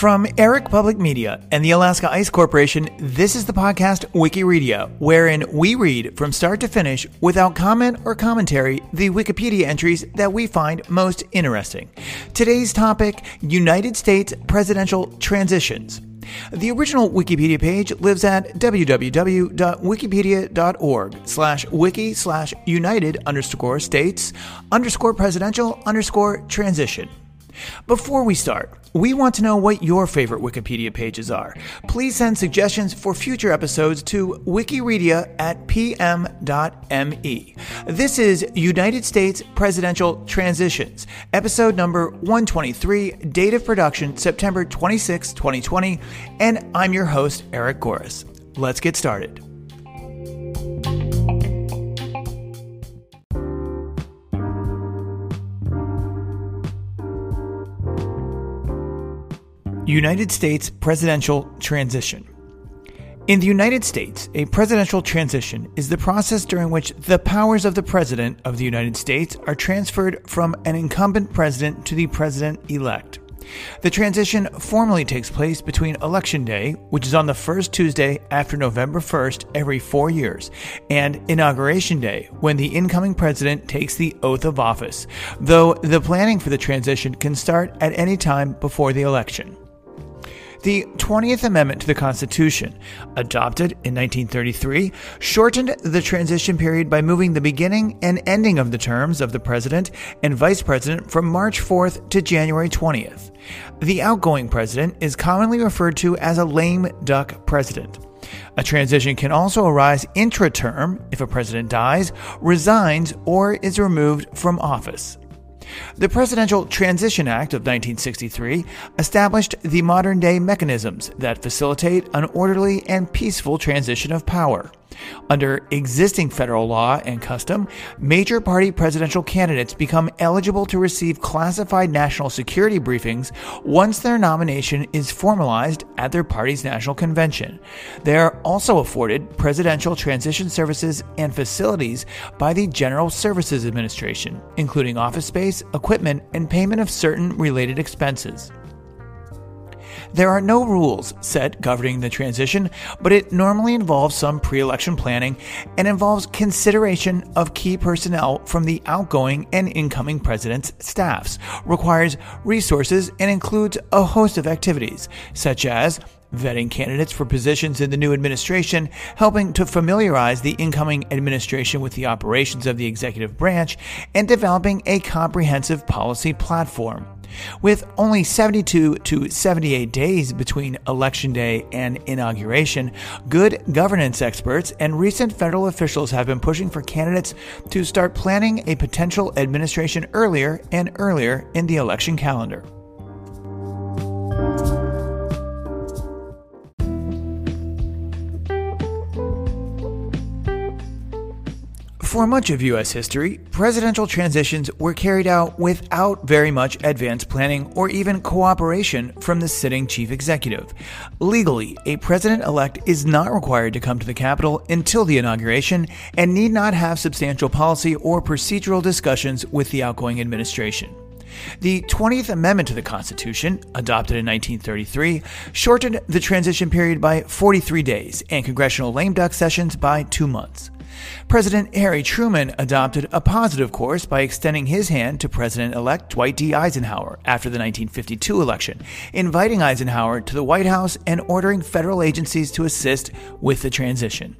From Eric Public Media and the Alaska Ice Corporation, this is the podcast Wikireadia, wherein we read from start to finish without comment or commentary the Wikipedia entries that we find most interesting. Today's topic United States presidential transitions. The original Wikipedia page lives at www.wikipedia.org slash wiki slash united underscore states underscore presidential underscore transition. Before we start, we want to know what your favorite Wikipedia pages are. Please send suggestions for future episodes to wikireadia at pm.me. This is United States Presidential Transitions, episode number 123, date of production September 26, 2020, and I'm your host, Eric Goris. Let's get started. United States presidential transition. In the United States, a presidential transition is the process during which the powers of the President of the United States are transferred from an incumbent president to the president elect. The transition formally takes place between Election Day, which is on the first Tuesday after November 1st every four years, and Inauguration Day, when the incoming president takes the oath of office, though the planning for the transition can start at any time before the election. The 20th Amendment to the Constitution, adopted in 1933, shortened the transition period by moving the beginning and ending of the terms of the President and Vice President from March 4th to January 20th. The outgoing President is commonly referred to as a lame duck President. A transition can also arise intra term if a president dies, resigns, or is removed from office. The Presidential Transition Act of 1963 established the modern day mechanisms that facilitate an orderly and peaceful transition of power. Under existing federal law and custom, major party presidential candidates become eligible to receive classified national security briefings once their nomination is formalized at their party's national convention. They are also afforded presidential transition services and facilities by the General Services Administration, including office space, equipment, and payment of certain related expenses. There are no rules set governing the transition, but it normally involves some pre election planning and involves consideration of key personnel from the outgoing and incoming president's staffs, requires resources, and includes a host of activities, such as vetting candidates for positions in the new administration, helping to familiarize the incoming administration with the operations of the executive branch, and developing a comprehensive policy platform. With only 72 to 78 days between Election Day and inauguration, good governance experts and recent federal officials have been pushing for candidates to start planning a potential administration earlier and earlier in the election calendar. For much of U.S. history, presidential transitions were carried out without very much advanced planning or even cooperation from the sitting chief executive. Legally, a president elect is not required to come to the Capitol until the inauguration and need not have substantial policy or procedural discussions with the outgoing administration. The 20th Amendment to the Constitution, adopted in 1933, shortened the transition period by 43 days and congressional lame duck sessions by two months. President Harry Truman adopted a positive course by extending his hand to President elect Dwight D. Eisenhower after the 1952 election, inviting Eisenhower to the White House and ordering federal agencies to assist with the transition.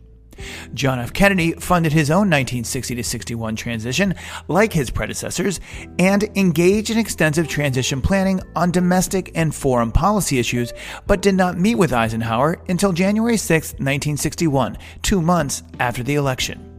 John F. Kennedy funded his own 1960 to 61 transition, like his predecessors, and engaged in extensive transition planning on domestic and foreign policy issues, but did not meet with Eisenhower until January 6, 1961, two months after the election.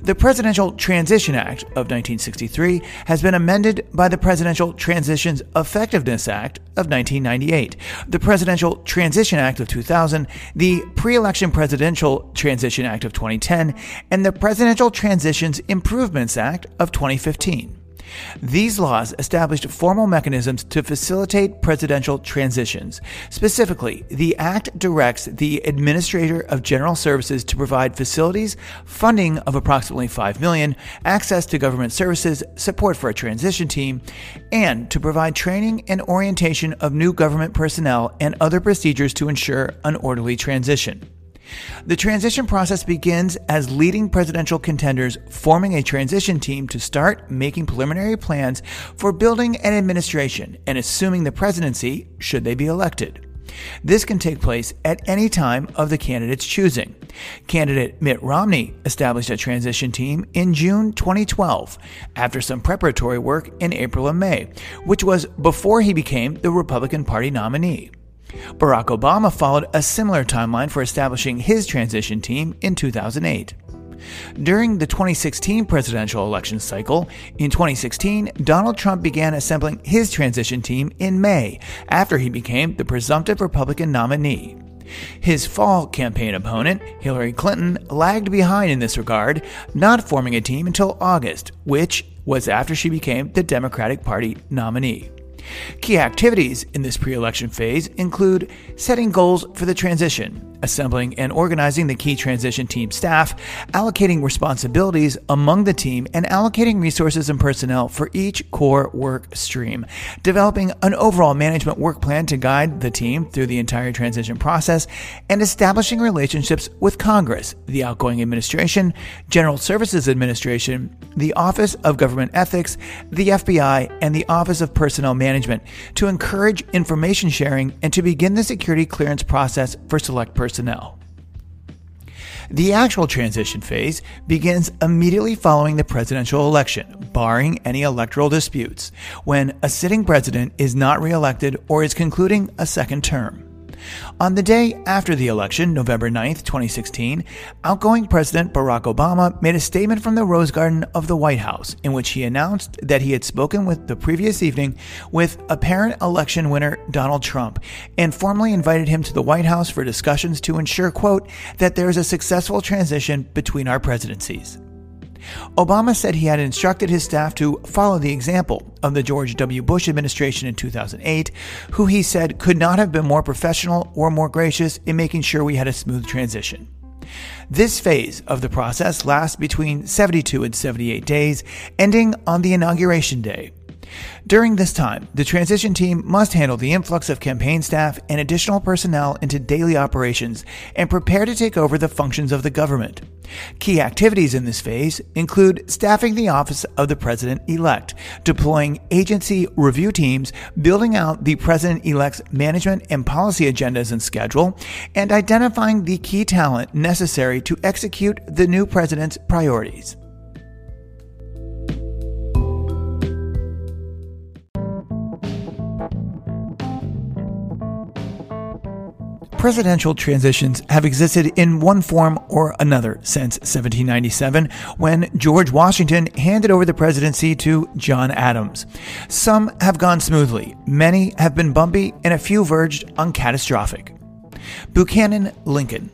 The Presidential Transition Act of 1963 has been amended by the Presidential Transitions Effectiveness Act of 1998, the Presidential Transition Act of 2000, the Pre Election Presidential Transition Act of 2010, and the Presidential Transitions Improvements Act of 2015. These laws established formal mechanisms to facilitate presidential transitions. Specifically, the Act directs the Administrator of General Services to provide facilities, funding of approximately 5 million, access to government services, support for a transition team, and to provide training and orientation of new government personnel and other procedures to ensure an orderly transition. The transition process begins as leading presidential contenders forming a transition team to start making preliminary plans for building an administration and assuming the presidency should they be elected. This can take place at any time of the candidate's choosing. Candidate Mitt Romney established a transition team in June 2012 after some preparatory work in April and May, which was before he became the Republican Party nominee. Barack Obama followed a similar timeline for establishing his transition team in 2008. During the 2016 presidential election cycle, in 2016, Donald Trump began assembling his transition team in May after he became the presumptive Republican nominee. His fall campaign opponent, Hillary Clinton, lagged behind in this regard, not forming a team until August, which was after she became the Democratic Party nominee. Key activities in this pre election phase include setting goals for the transition, assembling and organizing the key transition team staff, allocating responsibilities among the team, and allocating resources and personnel for each core work stream, developing an overall management work plan to guide the team through the entire transition process, and establishing relationships with Congress, the outgoing administration, General Services Administration, the Office of Government Ethics, the FBI, and the Office of Personnel Management to encourage information sharing and to begin the security clearance process for select personnel personnel. The actual transition phase begins immediately following the presidential election, barring any electoral disputes, when a sitting president is not reelected or is concluding a second term. On the day after the election, November 9, 2016, outgoing President Barack Obama made a statement from the Rose Garden of the White House in which he announced that he had spoken with the previous evening with apparent election winner Donald Trump and formally invited him to the White House for discussions to ensure, quote, that there is a successful transition between our presidencies. Obama said he had instructed his staff to follow the example of the George W. Bush administration in 2008, who he said could not have been more professional or more gracious in making sure we had a smooth transition. This phase of the process lasts between 72 and 78 days, ending on the inauguration day, during this time, the transition team must handle the influx of campaign staff and additional personnel into daily operations and prepare to take over the functions of the government. Key activities in this phase include staffing the office of the president elect, deploying agency review teams, building out the president elect's management and policy agendas and schedule, and identifying the key talent necessary to execute the new president's priorities. Presidential transitions have existed in one form or another since 1797, when George Washington handed over the presidency to John Adams. Some have gone smoothly, many have been bumpy, and a few verged on catastrophic. Buchanan Lincoln.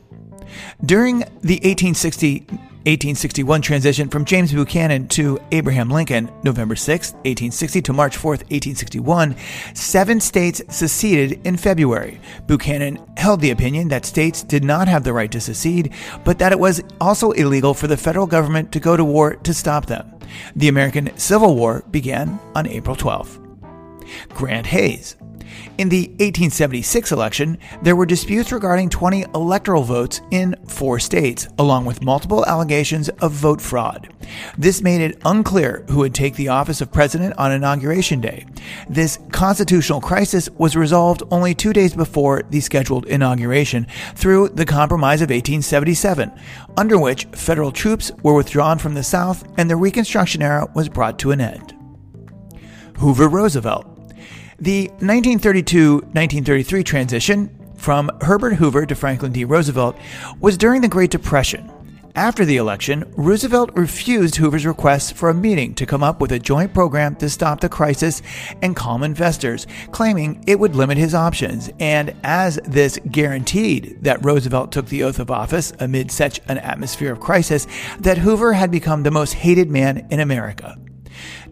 During the 1860 1861 transition from James Buchanan to Abraham Lincoln, November 6, 1860 to March 4, 1861, seven states seceded in February. Buchanan held the opinion that states did not have the right to secede, but that it was also illegal for the federal government to go to war to stop them. The American Civil War began on April 12. Grant Hayes, in the 1876 election, there were disputes regarding 20 electoral votes in four states, along with multiple allegations of vote fraud. This made it unclear who would take the office of president on Inauguration Day. This constitutional crisis was resolved only two days before the scheduled inauguration through the Compromise of 1877, under which federal troops were withdrawn from the South and the Reconstruction era was brought to an end. Hoover Roosevelt the 1932 1933 transition from Herbert Hoover to Franklin D. Roosevelt was during the Great Depression. After the election, Roosevelt refused Hoover's request for a meeting to come up with a joint program to stop the crisis and calm investors, claiming it would limit his options. And as this guaranteed that Roosevelt took the oath of office amid such an atmosphere of crisis, that Hoover had become the most hated man in America.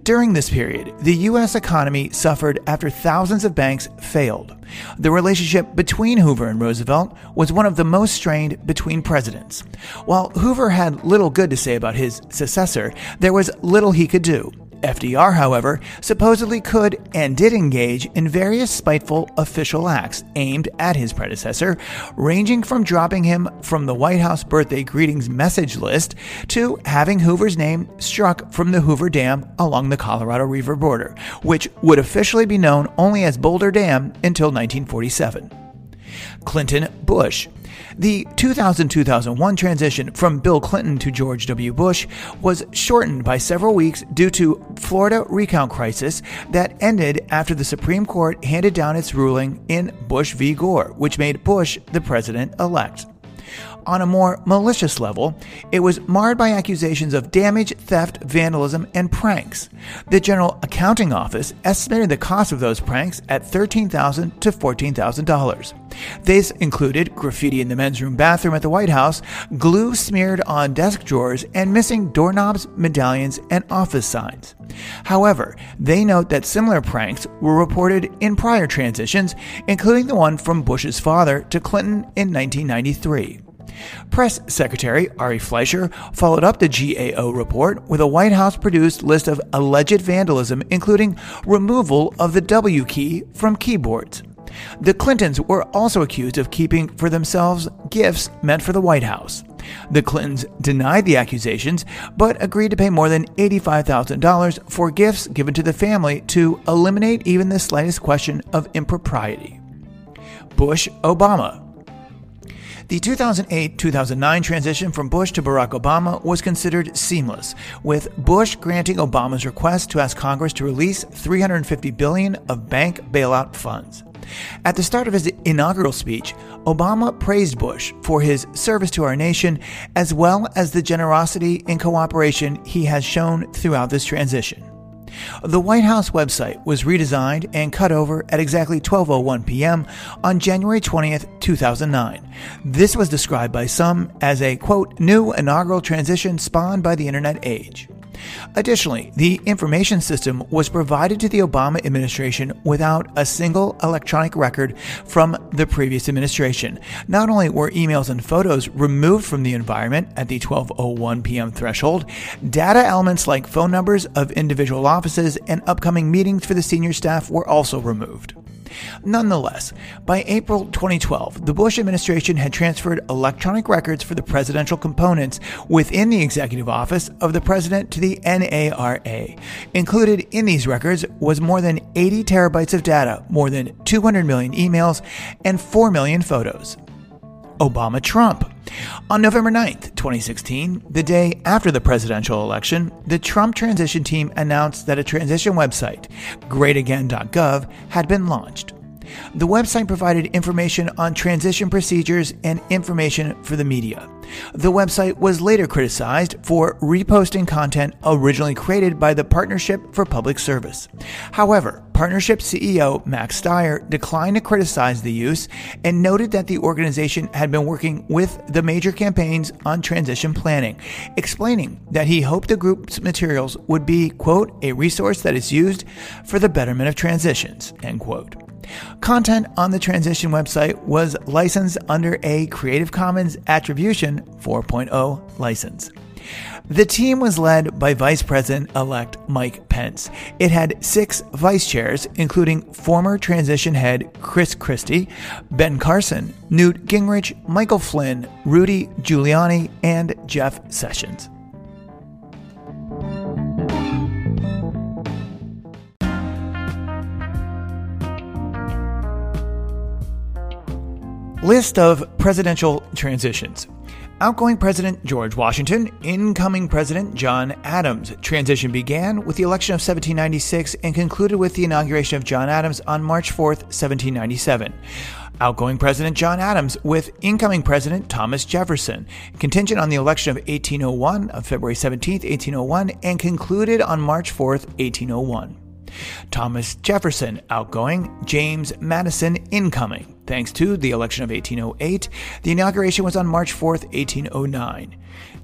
During this period, the U.S. economy suffered after thousands of banks failed. The relationship between Hoover and Roosevelt was one of the most strained between presidents. While Hoover had little good to say about his successor, there was little he could do. FDR, however, supposedly could and did engage in various spiteful official acts aimed at his predecessor, ranging from dropping him from the White House birthday greetings message list to having Hoover's name struck from the Hoover Dam along the Colorado River border, which would officially be known only as Boulder Dam until 1947. Clinton Bush. The 2000 2001 transition from Bill Clinton to George W. Bush was shortened by several weeks due to Florida recount crisis that ended after the Supreme Court handed down its ruling in Bush v. Gore, which made Bush the president elect on a more malicious level, it was marred by accusations of damage, theft, vandalism, and pranks. The General Accounting Office estimated the cost of those pranks at $13,000 to $14,000. These included graffiti in the men's room bathroom at the White House, glue smeared on desk drawers, and missing doorknobs, medallions, and office signs. However, they note that similar pranks were reported in prior transitions, including the one from Bush's father to Clinton in 1993. Press Secretary Ari Fleischer followed up the GAO report with a White House produced list of alleged vandalism, including removal of the W key from keyboards. The Clintons were also accused of keeping for themselves gifts meant for the White House. The Clintons denied the accusations, but agreed to pay more than $85,000 for gifts given to the family to eliminate even the slightest question of impropriety. Bush Obama the 2008 2009 transition from Bush to Barack Obama was considered seamless, with Bush granting Obama's request to ask Congress to release 350 billion of bank bailout funds. At the start of his inaugural speech, Obama praised Bush for his service to our nation as well as the generosity and cooperation he has shown throughout this transition. The White House website was redesigned and cut over at exactly 12:01 p.m. on January 20th, 2009. This was described by some as a quote new inaugural transition spawned by the internet age. Additionally, the information system was provided to the Obama administration without a single electronic record from the previous administration. Not only were emails and photos removed from the environment at the 12:01 p.m. threshold, data elements like phone numbers of individual offices and upcoming meetings for the senior staff were also removed. Nonetheless, by April 2012, the Bush administration had transferred electronic records for the presidential components within the executive office of the president to the NARA. Included in these records was more than 80 terabytes of data, more than 200 million emails, and 4 million photos. Obama Trump. On November 9th, 2016, the day after the presidential election, the Trump transition team announced that a transition website, greatagain.gov, had been launched. The website provided information on transition procedures and information for the media. The website was later criticized for reposting content originally created by the Partnership for Public Service. However, Partnership CEO Max Stier declined to criticize the use and noted that the organization had been working with the major campaigns on transition planning, explaining that he hoped the group's materials would be, quote, a resource that is used for the betterment of transitions, end quote. Content on the transition website was licensed under a Creative Commons Attribution 4.0 license. The team was led by Vice President elect Mike Pence. It had six vice chairs, including former transition head Chris Christie, Ben Carson, Newt Gingrich, Michael Flynn, Rudy Giuliani, and Jeff Sessions. List of presidential transitions. Outgoing President George Washington, incoming President John Adams. Transition began with the election of 1796 and concluded with the inauguration of John Adams on March 4, 1797. Outgoing President John Adams with incoming President Thomas Jefferson, contingent on the election of 1801 of February 17, 1801, and concluded on March 4, 1801. Thomas Jefferson outgoing, James Madison incoming. Thanks to the election of 1808, the inauguration was on March 4, 1809.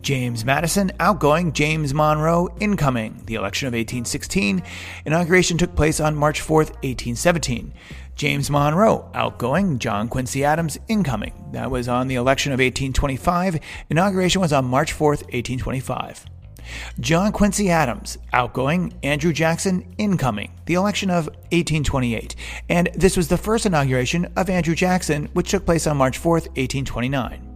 James Madison, outgoing. James Monroe, incoming. The election of 1816. Inauguration took place on March 4th, 1817. James Monroe, outgoing. John Quincy Adams, incoming. That was on the election of 1825. Inauguration was on March 4th, 1825. John Quincy Adams, outgoing, Andrew Jackson, incoming, the election of 1828. And this was the first inauguration of Andrew Jackson, which took place on March 4th, 1829.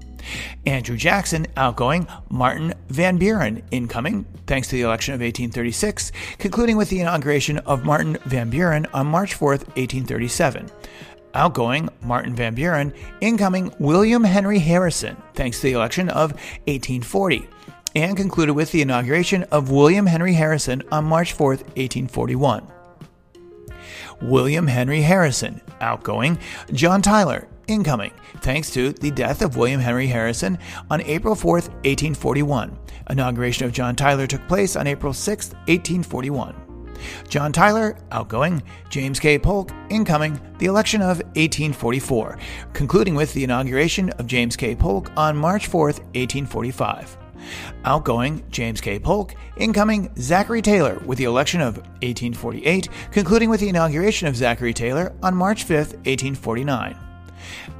Andrew Jackson, outgoing, Martin Van Buren, incoming, thanks to the election of 1836, concluding with the inauguration of Martin Van Buren on March 4th, 1837 outgoing Martin Van Buren, incoming William Henry Harrison, thanks to the election of 1840 and concluded with the inauguration of William Henry Harrison on March 4, 1841. William Henry Harrison, outgoing, John Tyler, incoming, thanks to the death of William Henry Harrison on April 4, 1841. Inauguration of John Tyler took place on April 6, 1841. John Tyler, outgoing, James K. Polk, incoming, the election of 1844, concluding with the inauguration of James K. Polk on March 4, 1845. Outgoing James K. Polk, incoming Zachary Taylor with the election of 1848, concluding with the inauguration of Zachary Taylor on March 5, 1849.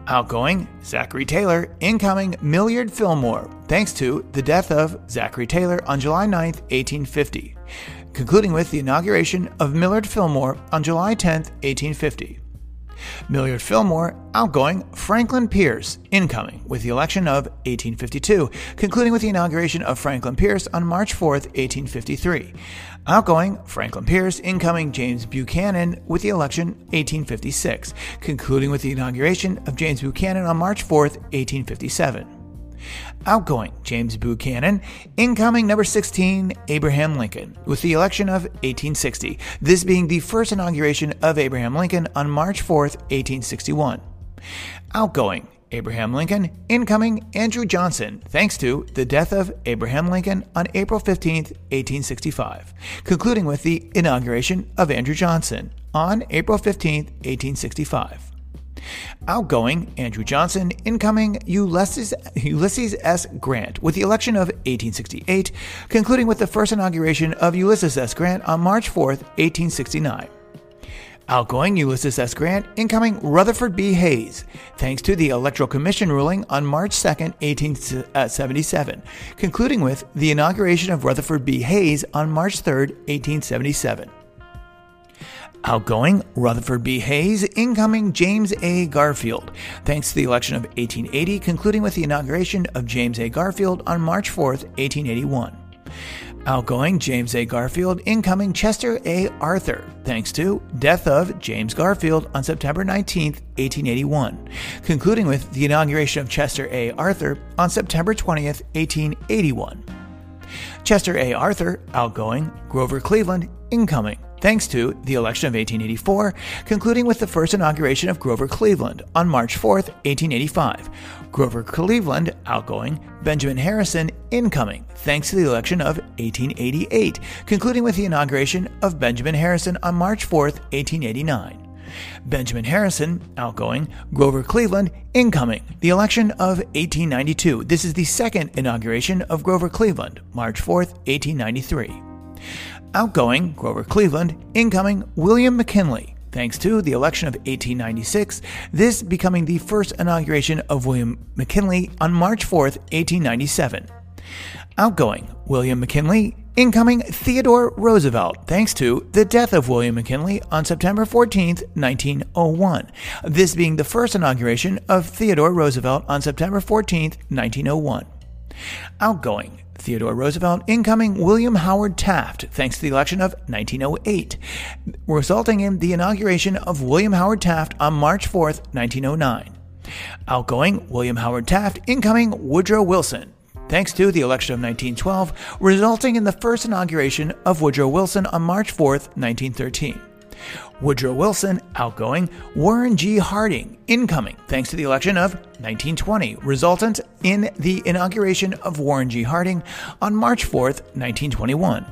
Outgoing Zachary Taylor, incoming Millard Fillmore, thanks to the death of Zachary Taylor on July 9, 1850, concluding with the inauguration of Millard Fillmore on July 10, 1850. Millard Fillmore, outgoing, Franklin Pierce, incoming, with the election of 1852, concluding with the inauguration of Franklin Pierce on March 4, 1853. Outgoing, Franklin Pierce, incoming, James Buchanan, with the election 1856, concluding with the inauguration of James Buchanan on March 4, 1857. Outgoing James Buchanan. Incoming number 16, Abraham Lincoln, with the election of 1860, this being the first inauguration of Abraham Lincoln on March 4, 1861. Outgoing Abraham Lincoln, incoming Andrew Johnson, thanks to the death of Abraham Lincoln on April 15, 1865, concluding with the inauguration of Andrew Johnson on April 15, 1865. Outgoing Andrew Johnson, incoming Ulysses, Ulysses S. Grant, with the election of 1868, concluding with the first inauguration of Ulysses S. Grant on March 4, 1869. Outgoing Ulysses S. Grant, incoming Rutherford B. Hayes, thanks to the Electoral Commission ruling on March 2, 1877, concluding with the inauguration of Rutherford B. Hayes on March 3, 1877. Outgoing Rutherford B. Hayes, incoming James A. Garfield, thanks to the election of 1880, concluding with the inauguration of James A. Garfield on March 4, 1881. Outgoing James A. Garfield, incoming Chester A. Arthur, thanks to death of James Garfield on September 19, 1881, concluding with the inauguration of Chester A. Arthur on September 20, 1881. Chester A. Arthur, outgoing, Grover Cleveland, incoming, thanks to the election of 1884, concluding with the first inauguration of Grover Cleveland on March 4, 1885. Grover Cleveland, outgoing, Benjamin Harrison, incoming, thanks to the election of 1888, concluding with the inauguration of Benjamin Harrison on March 4, 1889. Benjamin Harrison, outgoing, Grover Cleveland, incoming, the election of 1892. This is the second inauguration of Grover Cleveland, March 4, 1893. Outgoing, Grover Cleveland, incoming, William McKinley, thanks to the election of 1896, this becoming the first inauguration of William McKinley on March 4, 1897. Outgoing, William McKinley, incoming Theodore Roosevelt, thanks to the death of William McKinley on September 14, 1901, this being the first inauguration of Theodore Roosevelt on September 14, 1901. Outgoing, Theodore Roosevelt, incoming William Howard Taft, thanks to the election of 1908, resulting in the inauguration of William Howard Taft on March 4, 1909. Outgoing William Howard Taft, incoming Woodrow Wilson, thanks to the election of 1912, resulting in the first inauguration of Woodrow Wilson on March 4, 1913. Woodrow Wilson, outgoing, Warren G. Harding, incoming, thanks to the election of 1920, resultant in the inauguration of Warren G. Harding on March 4, 1921.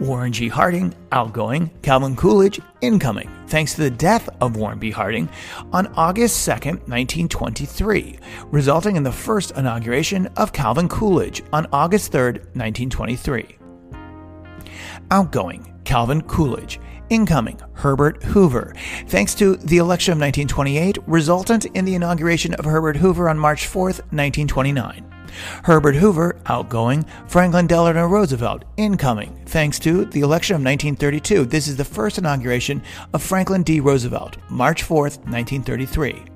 Warren G. Harding, outgoing, Calvin Coolidge, incoming, thanks to the death of Warren B. Harding on August 2, 1923, resulting in the first inauguration of Calvin Coolidge on August 3, 1923. Outgoing, Calvin Coolidge, incoming Herbert Hoover, thanks to the election of 1928, resultant in the inauguration of Herbert Hoover on March 4, 1929. Herbert Hoover, outgoing, Franklin Delano Roosevelt, incoming, thanks to the election of 1932. This is the first inauguration of Franklin D. Roosevelt, March 4, 1933.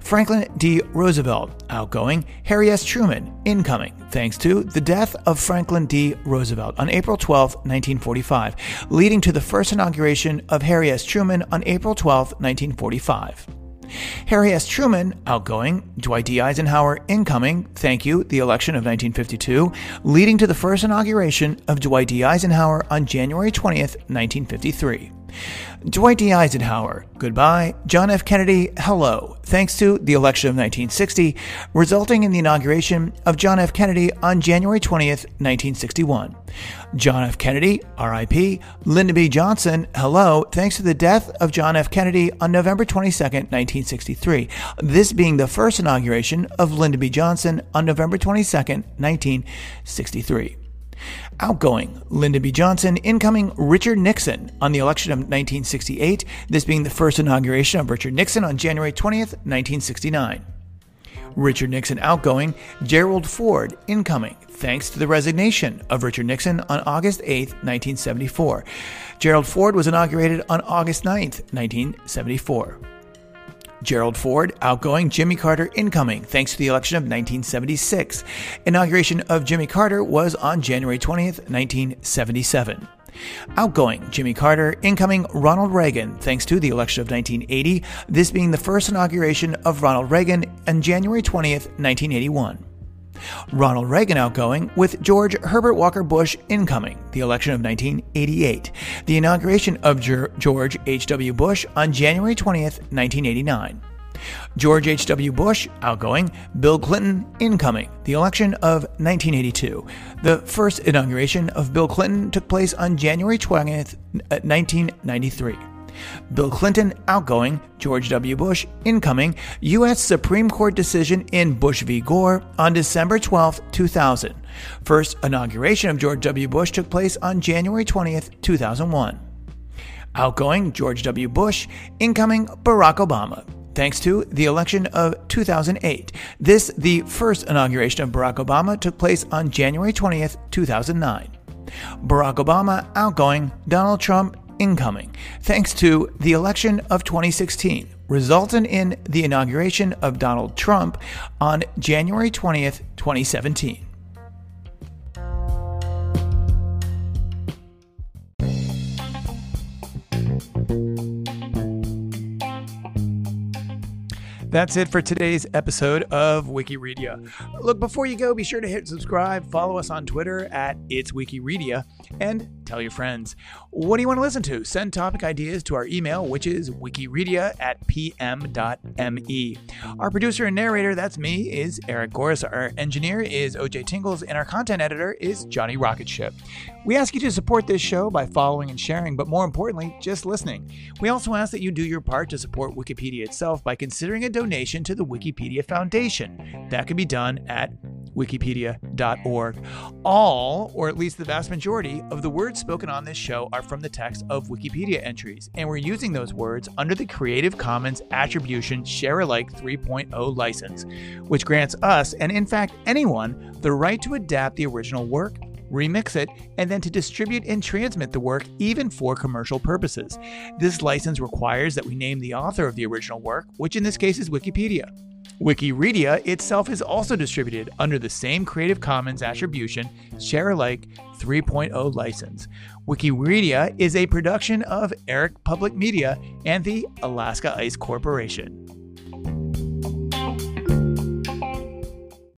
Franklin D. Roosevelt, outgoing, Harry S. Truman, incoming, thanks to the death of Franklin D. Roosevelt on April 12, 1945, leading to the first inauguration of Harry S. Truman on April 12, 1945. Harry S. Truman, outgoing, Dwight D. Eisenhower, incoming, thank you, the election of 1952, leading to the first inauguration of Dwight D. Eisenhower on January 20th, 1953. Dwight D. Eisenhower, goodbye. John F. Kennedy, hello. Thanks to the election of 1960, resulting in the inauguration of John F. Kennedy on January 20th, 1961. John F. Kennedy, RIP. Lyndon B. Johnson, hello. Thanks to the death of John F. Kennedy on November 22nd, 1963. This being the first inauguration of Lyndon B. Johnson on November 22nd, 1963. Outgoing, Lyndon B. Johnson. Incoming, Richard Nixon on the election of 1968, this being the first inauguration of Richard Nixon on January 20th, 1969. Richard Nixon outgoing, Gerald Ford incoming, thanks to the resignation of Richard Nixon on August 8, 1974. Gerald Ford was inaugurated on August 9, 1974. Gerald Ford, outgoing, Jimmy Carter, incoming, thanks to the election of 1976. Inauguration of Jimmy Carter was on January 20th, 1977. Outgoing Jimmy Carter, incoming Ronald Reagan, thanks to the election of 1980, this being the first inauguration of Ronald Reagan on January 20th, 1981. Ronald Reagan outgoing, with George Herbert Walker Bush incoming, the election of 1988, the inauguration of George H.W. Bush on January 20th, 1989. George H.W. Bush, outgoing, Bill Clinton, incoming, the election of 1982. The first inauguration of Bill Clinton took place on January 20th, 1993. Bill Clinton outgoing, George W. Bush incoming, U.S. Supreme Court decision in Bush v. Gore on December 12, 2000. First inauguration of George W. Bush took place on January 20, 2001. Outgoing George W. Bush, incoming Barack Obama. Thanks to the election of 2008. This, the first inauguration of Barack Obama, took place on January 20th, 2009. Barack Obama outgoing, Donald Trump incoming, thanks to the election of 2016, resulting in the inauguration of Donald Trump on January 20th, 2017. That's it for today's episode of Wikireadia. Look, before you go, be sure to hit subscribe, follow us on Twitter at It's Wikireadia, and tell your friends. What do you want to listen to? Send topic ideas to our email, which is wikireadia at pm.me. Our producer and narrator, that's me, is Eric Goris. Our engineer is OJ Tingles, and our content editor is Johnny Rocketship. We ask you to support this show by following and sharing, but more importantly, just listening. We also ask that you do your part to support Wikipedia itself by considering a donation to the Wikipedia Foundation. That can be done at wikipedia.org. All, or at least the vast majority, of the words spoken on this show are from the text of Wikipedia entries, and we're using those words under the Creative Commons Attribution Share Alike 3.0 license, which grants us, and in fact anyone, the right to adapt the original work remix it, and then to distribute and transmit the work even for commercial purposes. This license requires that we name the author of the original work, which in this case is Wikipedia. Wikireadia itself is also distributed under the same Creative Commons Attribution Share Alike 3.0 license. Wikireadia is a production of Eric Public Media and the Alaska Ice Corporation.